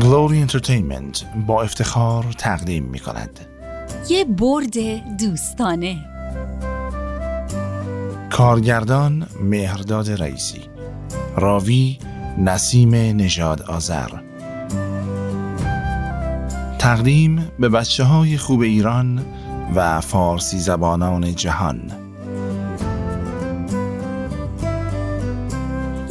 گلوری انترتینمنت با افتخار تقدیم می کند. یه برد دوستانه. کارگردان مهرداد رئیسی. راوی نسیم نژاد آذر. تقدیم به بچه های خوب ایران و فارسی زبانان جهان.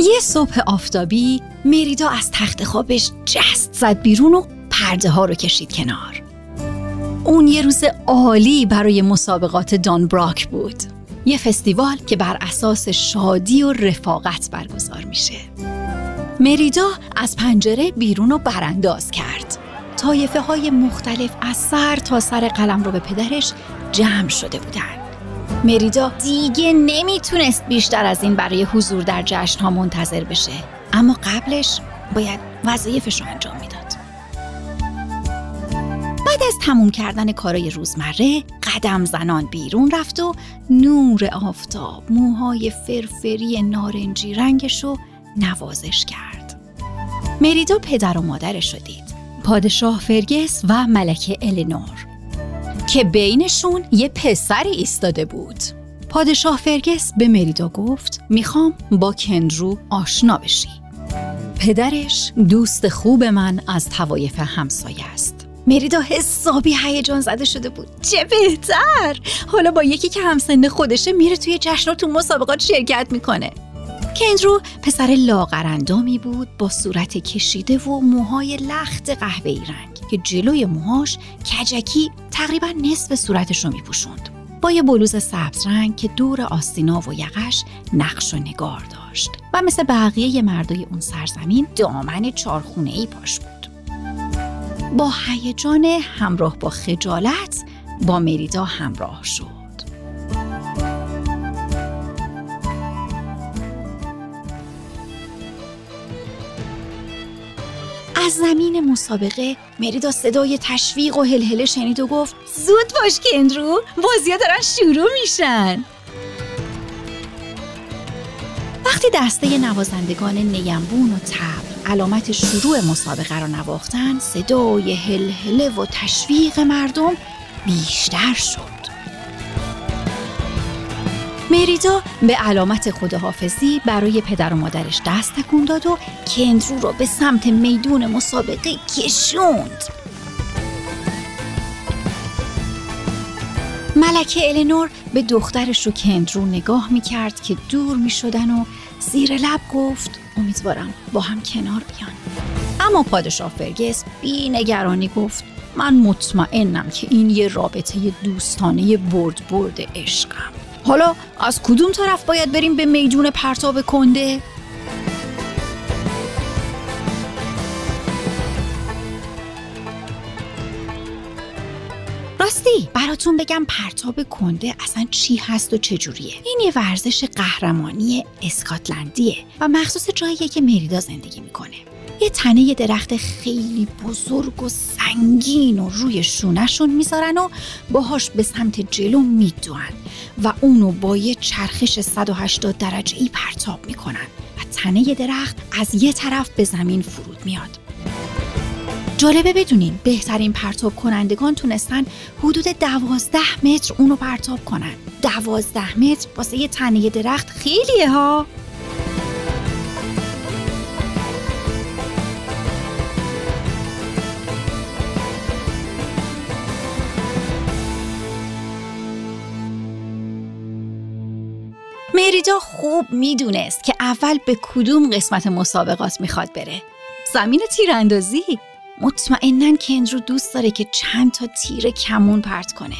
یه صبح آفتابی مریدا از تخت خوابش جست زد بیرون و پرده ها رو کشید کنار. اون یه روز عالی برای مسابقات دان براک بود. یه فستیوال که بر اساس شادی و رفاقت برگزار میشه. مریدا از پنجره بیرون رو برانداز کرد. طایفه های مختلف از سر تا سر قلم رو به پدرش جمع شده بودن. مریدا دیگه نمی‌تونست بیشتر از این برای حضور در جشن ها منتظر بشه. اما قبلش باید وظایفش رو انجام می‌داد. بعد از تموم کردن کارای روزمره قدم زنان بیرون رفت و نور آفتاب موهای فرفری نارنجی رنگش رو نوازش کرد. مریدا پدر و مادرش رو دید. پادشاه فرگس و ملکه الینور. که بینشون یه پسری ایستاده بود. پادشاه فرگس به مریدا گفت می‌خوام با کندرو آشنا بشی. پدرش دوست خوب من از توایف همسایه است. مریدا حسابی هیجان زده شده بود. چه بهتر! حالا با یکی که همسن خودشه میره توی جشن و تو مسابقات شرکت می‌کنه. کندرو پسر لاغرندامی بود با صورت کشیده و موهای لخت قهوه‌ای رنگ. که جلوی موهاش کجکی تقریبا نصف صورتش رو میپوشوند. با یه بلوز سبز رنگ که دور آستینا و یقش نقش و نگار داشت و مثل بقیه مردای اون سرزمین دامن چارخونه ای پاش بود. با هیجان همراه با خجالت با مریدا همراه شد. از زمین مسابقه مریدا صدای تشویق و هلهله شنید و گفت زود باش کندرو بازیا دارن شروع میشن. وقتی دسته نوازندگان نیمبون و تبل علامت شروع مسابقه را نواختن صدای هلهله و تشویق مردم بیشتر شد. مریدا به علامت خداحافظی برای پدر و مادرش دست تکون داد و کندرو را به سمت میدون مسابقه کشوند. ملکه الینور به دخترش رو کندرو نگاه می کرد که دور می شدن و زیر لب گفت امیدوارم با هم کنار بیان. اما پادشاه فرگس بی نگرانی گفت من مطمئنم که این یه رابطه دوستانه برد برد عشقم. حالا از کدوم طرف باید بریم به میدون پرتاب کنده؟ براتون بگم پرتاب کنده اصلا چی هست و چجوریه این یه ورزش قهرمانی اسکاتلندیه و مخصوص جاییه که مریدا زندگی می‌کنه. یه تنه درخت خیلی بزرگ و سنگین و روی شونهشون می‌ذارن و باهاش به سمت جلو میدوان و اونو با یه چرخش 180 درجه ای پرتاب می‌کنن و تنه درخت از یه طرف به زمین فرود میاد. جالبه بدونین بهترین پرتاب کنندگان تونستن حدود دوازده متر اونو پرتاب کنن. دوازده متر واسه یه تنه درخت خیلیه ها. مریدا خوب می‌دونست که اول به کدوم قسمت مسابقات می‌خواد بره. زمین تیراندازی. مطمئنا کندرو دوست داره که چند تا تیر کمون پرت کنه.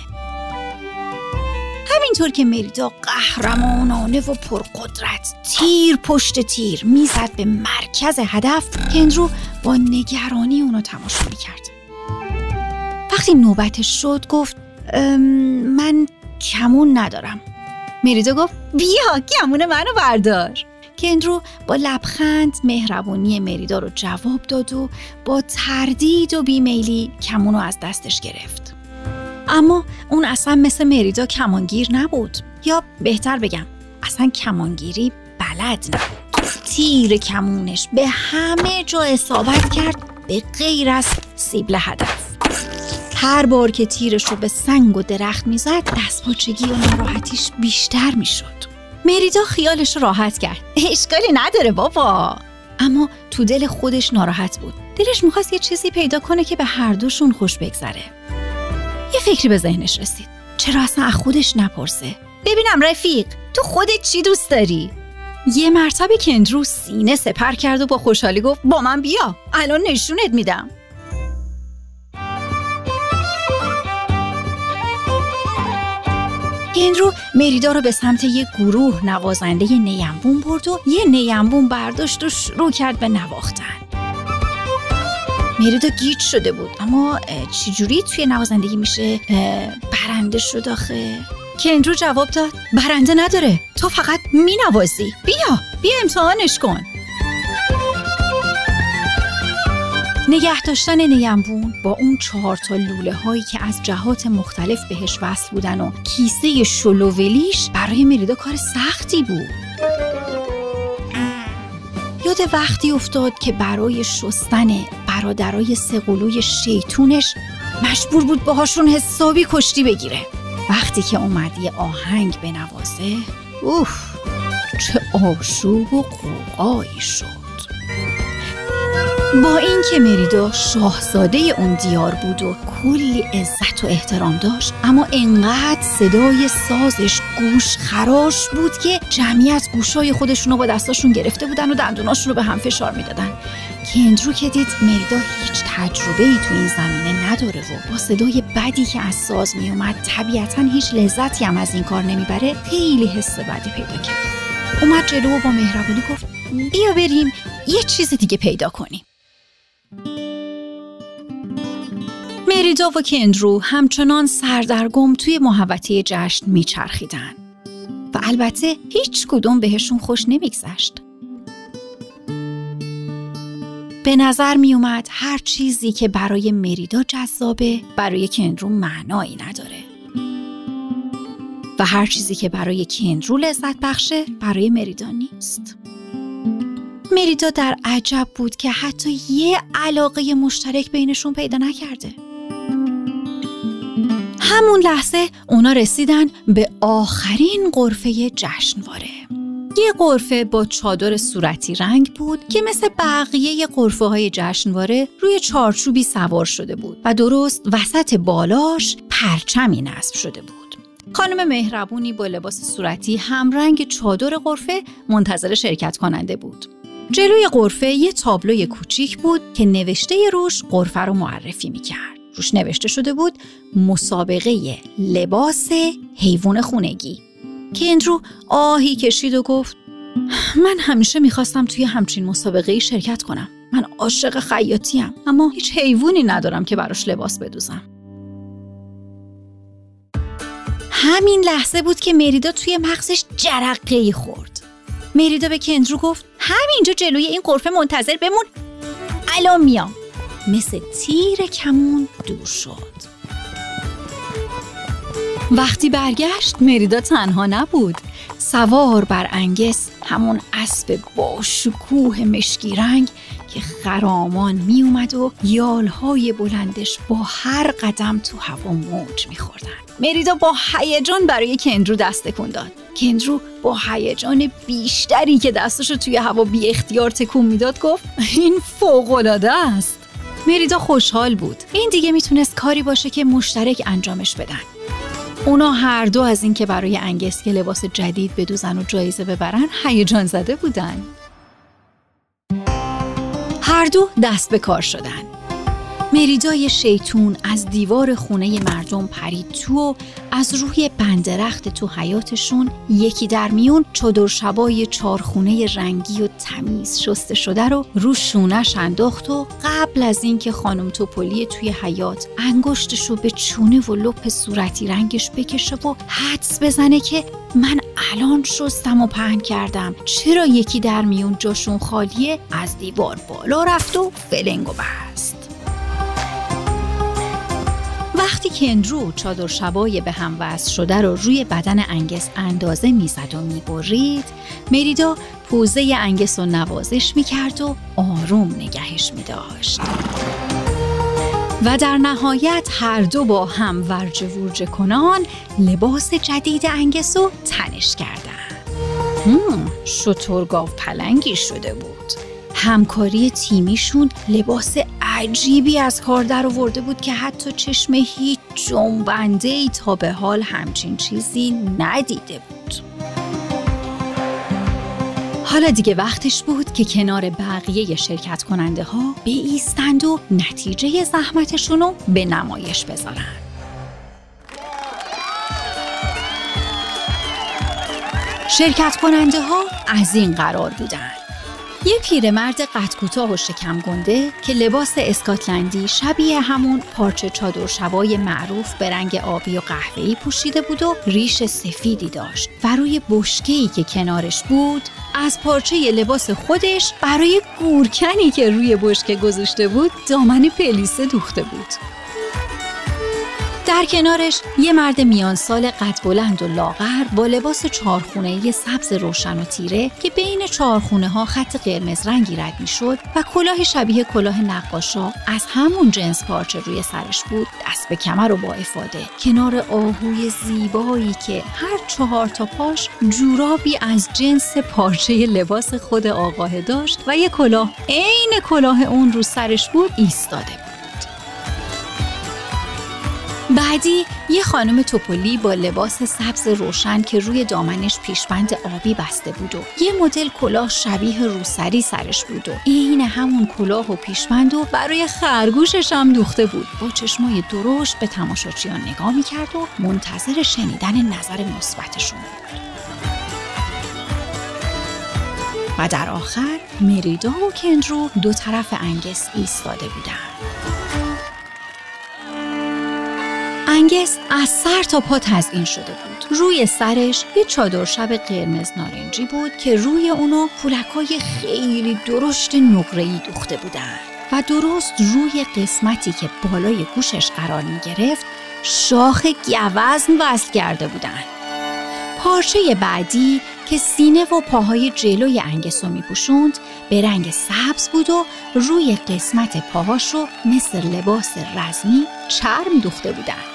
همین همینطور که مریدا قهرمانانه و پرقدرت تیر پشت تیر می‌زد به مرکز هدف کندرو با نگرانی اونو تماشا می‌کرد. وقتی نوبتش شد گفت من کمون ندارم. مریدا گفت بیا کمون منو بردار. کندرو با لبخند مهربونی مریدا رو جواب داد و با تردید و بیمیلی کمونو از دستش گرفت. اما اون اصلا مثل مریدا کمانگیر نبود. یا بهتر بگم اصلا کمانگیری بلد نبود. تیر کمونش به همه جا اصابت کرد به غیر از سیبل هدف. هر بار که تیرش رو به سنگ و درخت می‌زد دستپاچگی و ناراحتیش بیشتر می‌شد. مریدا خیالش راحت کرد. اشکالی نداره بابا. اما تو دل خودش ناراحت بود. دلش می‌خواست یه چیزی پیدا کنه که به هر دوشون خوش بگذره. یه فکری به ذهنش رسید. چرا اصلا از خودش نپرسه؟ ببینم رفیق تو خودت چی دوست داری؟ یه مرتبه کندرو سینه سپر کرد و با خوشحالی گفت با من بیا. الان نشونت میدم. رو مریدا رو به سمت یه گروه نوازنده نیمبون برد و یه نیمبون برداشت و شروع کرد به نواختن. مریدا گیج شده بود اما چجوری توی نوازندگی میشه برنده شد آخه؟ کندرو جواب داد برنده نداره تو فقط مینوازی. بیا بیا امتحانش کن. نگه داشتن نیمبون با اون چهار تا لوله هایی که از جهات مختلف بهش وصل بودن و کیسه شلوولیش برای مریدا کار سختی بود. یاد وقتی افتاد که برای شستن برادرای سقلوی شیطونش مجبور بود باهاشون حسابی کشتی بگیره. وقتی که اومد یه آهنگ بنوازه اوف چه آشوب و قوقایی شد. با اینکه مریدا شاهزاده اون دیار بود و کلی عزت و احترام داشت اما انقدر صدای سازش گوش خراش بود که جمعی از گوشای خودشون رو با دستاشون گرفته بودن و دندوناشون رو به هم فشار می‌دادن. کندرو که دید مریدا هیچ تجربه ای تو این زمینه نداره و با صدای بدی که از ساز میومد طبیعتا هیچ لذتی هم از این کار نمی‌بره خیلی حس بدی پیدا کرد. اومد جلو و با مهربانی گفت بیا بریم یه چیز دیگه پیدا کنیم. مریدا و کندرو همچنان سردرگم توی محوطه جشن میچرخیدن و البته هیچ کدوم بهشون خوش نمیگذشت. به نظر می اومد هر چیزی که برای مریدا جذابه برای کندرو معنایی نداره. و هر چیزی که برای کندرو لذت بخشه برای مریدا نیست. مریدا در عجب بود که حتی یه علاقه مشترک بینشون پیدا نکرده. همون لحظه اونا رسیدن به آخرین قرفه جشنواره یه قرفه با چادر صورتی رنگ بود که مثل بقیه قرفه های جشنواره روی چارچوبی سوار شده بود و درست وسط بالاش پرچمی نصب شده بود. خانم مهربونی با لباس صورتی همرنگ چادر قرفه منتظر شرکت کننده بود. جلوی قرفه یه تابلوی کوچیک بود که نوشته روش قرفه رو معرفی می‌کرد. روش نوشته شده بود مسابقه لباس حیوان خونگی. کندرو آهی کشید و گفت من همیشه می‌خواستم توی همچین مسابقه شرکت کنم. من عاشق خیاطیم اما هیچ حیوانی ندارم که براش لباس بدوزم. همین لحظه بود که مریدا توی مغزش جرقه ای خورد. مریدا به کندرو گفت همینجا جلوی این قرفه منتظر بمون. الان میام. مثل تیر کمون دور شد. وقتی برگشت مریدا تنها نبود. سوار بر انگس همون اسب با شکوه مشکی رنگ که خرامان می اومد و یالهای بلندش با هر قدم تو هوا موج میخوردن. مریدا با هیجان برای کندرو دست تکون داد. کندرو با هیجان بیشتری که دستش رو توی هوا بی اختیار تکون می‌داد گفت این فوق است. مریدا خوشحال بود. این دیگه می‌تونست کاری باشه که مشترک انجامش بدن. اونا هر دو از اینکه برای انگسکه لباس جدید بدوزن و جایزه ببرن هیجان زده بودن. هر دو دست به کار شدن. مریدای شیطون از دیوار خونه مردم پرید تو و از روی بندرخت تو حیاتشون یکی در میون چادر شبای چارخونه رنگی و تمیز شسته شده رو رو شونش انداخت و قبل از اینکه خانم توپلی توی حیات انگشتش رو به چونه و لپ صورتی رنگش بکشه و حدس بزنه که من الان شستم و پهن کردم. چرا یکی در میون جاشون خالیه؟ از دیوار بالا رفت و فلنگو بست کندرو چادر شبای به هم وصل شده رو روی بدن انگس اندازه می‌زد و می‌برید. مریدا پوزه انگس رو نوازش می‌کرد و آروم نگهش میداشت. و در نهایت هر دو با هم ورجه ورجه کنان لباس جدید انگس رو تنش کردن هم شطور پلنگی شده بود. همکاری تیمیشون لباس عجیبی از کار در آورده بود که حتی چشم هیچ جنبنده ای تا به حال همچین چیزی ندیده بود. حالا دیگه وقتش بود که کنار بقیه شرکت کننده ها ایستند و نتیجه زحمتشون رو به نمایش بذارن. شرکت کننده ها از این قرار بودن. یه پیرمرد قد کوتاه و شکم گنده که لباس اسکاتلندی شبیه همون پارچه چادر شبای معروف به رنگ آبی و قهوه‌ای پوشیده بود و ریش سفیدی داشت. و روی بشکه‌ای که کنارش بود از پارچه لباس خودش برای گورکنی که روی بشکه گذاشته بود دامن پلیسه دوخته بود. در کنارش یه مرد میان سال قد بلند و لاغر با لباس چارخونه یه سبز روشن و تیره که بین چارخونه ها خط قرمز رنگی رد می شد و کلاه شبیه کلاه نقاشا از همون جنس پارچه روی سرش بود دست به کمر و با افاده. کنار آهوی زیبایی که هر چهار تا پاش جورابی از جنس پارچه لباس خود آقاه داشت و یه کلاه عین کلاه اون رو سرش بود ایستاده بود. بعدی یه خانم توپلی با لباس سبز روشن که روی دامنش پیشبند آبی بسته بود و یه مدل کلاه شبیه روسری سرش بود و عین همون کلاه و پیشبند و برای خرگوشش هم دوخته بود با چشمای درشت به تماشاچیان نگاه می‌کرد و منتظر شنیدن نظر مثبتشون بود و در آخر مریدا و کندرو دو طرف انگس ایستاده بودند. انگس از سر تا پا تزئین شده بود. روی سرش یه چادر شب قرمز نارنجی بود که روی اونو پولکای خیلی درشت نقره‌ای دوخته بودن. و درست روی قسمتی که بالای گوشش قرار می گرفت شاخ گوزن وصل کرده بودن. پارچه بعدی که سینه و پاهای جلوی انگس رو میپوشوند به رنگ سبز بود و روی قسمت پاهاش رو مثل لباس رزمی چرم دوخته بودن.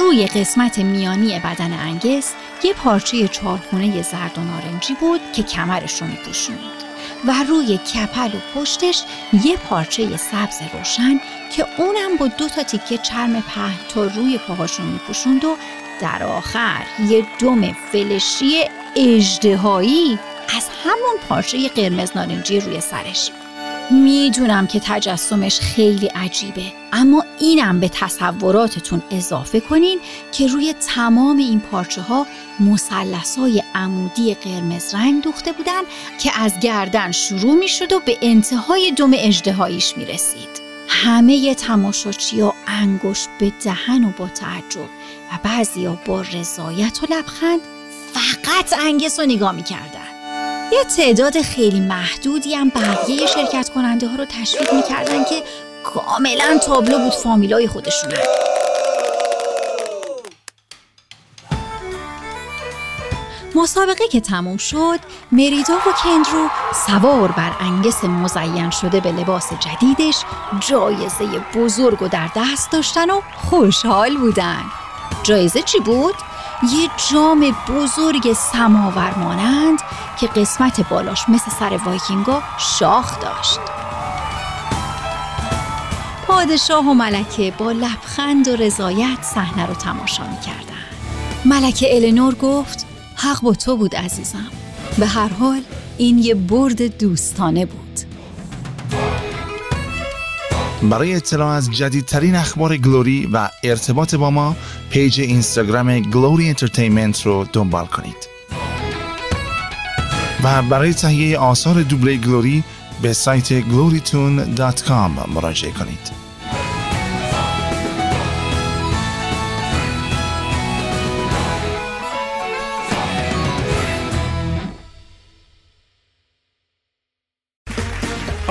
روی قسمت میانی بدن انگس یه پارچه چارخونه زرد و نارنجی بود که کمرش رو میپوشوند و روی کپل و پشتش یه پارچه سبز روشن که اونم با دو تا تیکه چرم پهن تا روی پاهاشون میپوشوند و در آخر یه دم فلشی اجدهایی از همون پارچه قرمز نارنجی روی سرش. می‌دونم که تجسمش خیلی عجیبه. اما اینم به تصوراتتون اضافه کنین که روی تمام این پارچه ها مسلس های عمودی قرمز رنگ دوخته بودن که از گردن شروع می شد و به انتهای دم اجدهاییش می رسید همه تماشاچی ها انگشت به دهن و با تعجب و بعضی ها با رضایت و لبخند فقط انگس رو نگاه می کردن. یه تعداد خیلی محدودی هم بقیه شرکت کننده ها رو تشویق می‌کردن که کاملا تابلو بود فامیلای خودشونن مسابقه که تموم شد مریدا و کندرو سوار بر انگس مزین شده به لباس جدیدش جایزه بزرگ و در دست داشتن و خوشحال بودن. جایزه چی بود؟ یه جام بزرگ سماور مانند که قسمت بالاش مثل سر وایکینگا شاخ داشت. پادشاه و ملکه با لبخند و رضایت صحنه رو تماشا می‌کردن. ملکه النور گفت حق با تو بود عزیزم. به هر حال این یه برد دوستانه بود. برای اطلاع از جدیدترین اخبار Glory و ارتباط با ما پیج اینستاگرام Glory Entertainment رو دنبال کنید. و برای تهیه آثار دوبله Glory به سایت glorytune.com مراجعه کنید.